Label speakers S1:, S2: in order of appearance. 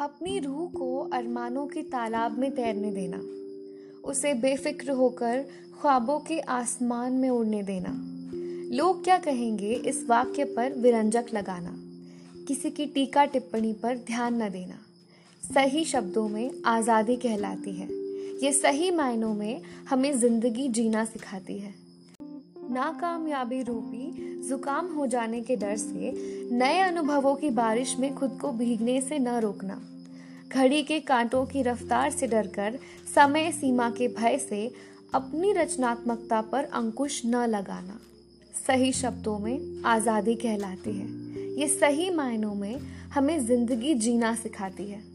S1: अपनी रूह को अरमानों के तालाब में तैरने देना। उसे बेफिक्र होकर ख्वाबों के आसमान में उड़ने देना। लोग क्या कहेंगे इस वाक्य पर विरंजक लगाना। किसी की टीका टिप्पणी पर ध्यान न देना। सही शब्दों में आज़ादी कहलाती है। ये सही मायनों में हमें ज़िंदगी जीना सिखाती है। नाकामयाबी रूपी जुकाम हो जाने के डर से नए अनुभवों की बारिश में खुद को भीगने से न रोकना। घड़ी के कांटों की रफ्तार से डरकर समय सीमा के भय से अपनी रचनात्मकता पर अंकुश न लगाना। सही शब्दों में आज़ादी कहलाती है। ये सही मायनों में हमें ज़िंदगी जीना सिखाती है।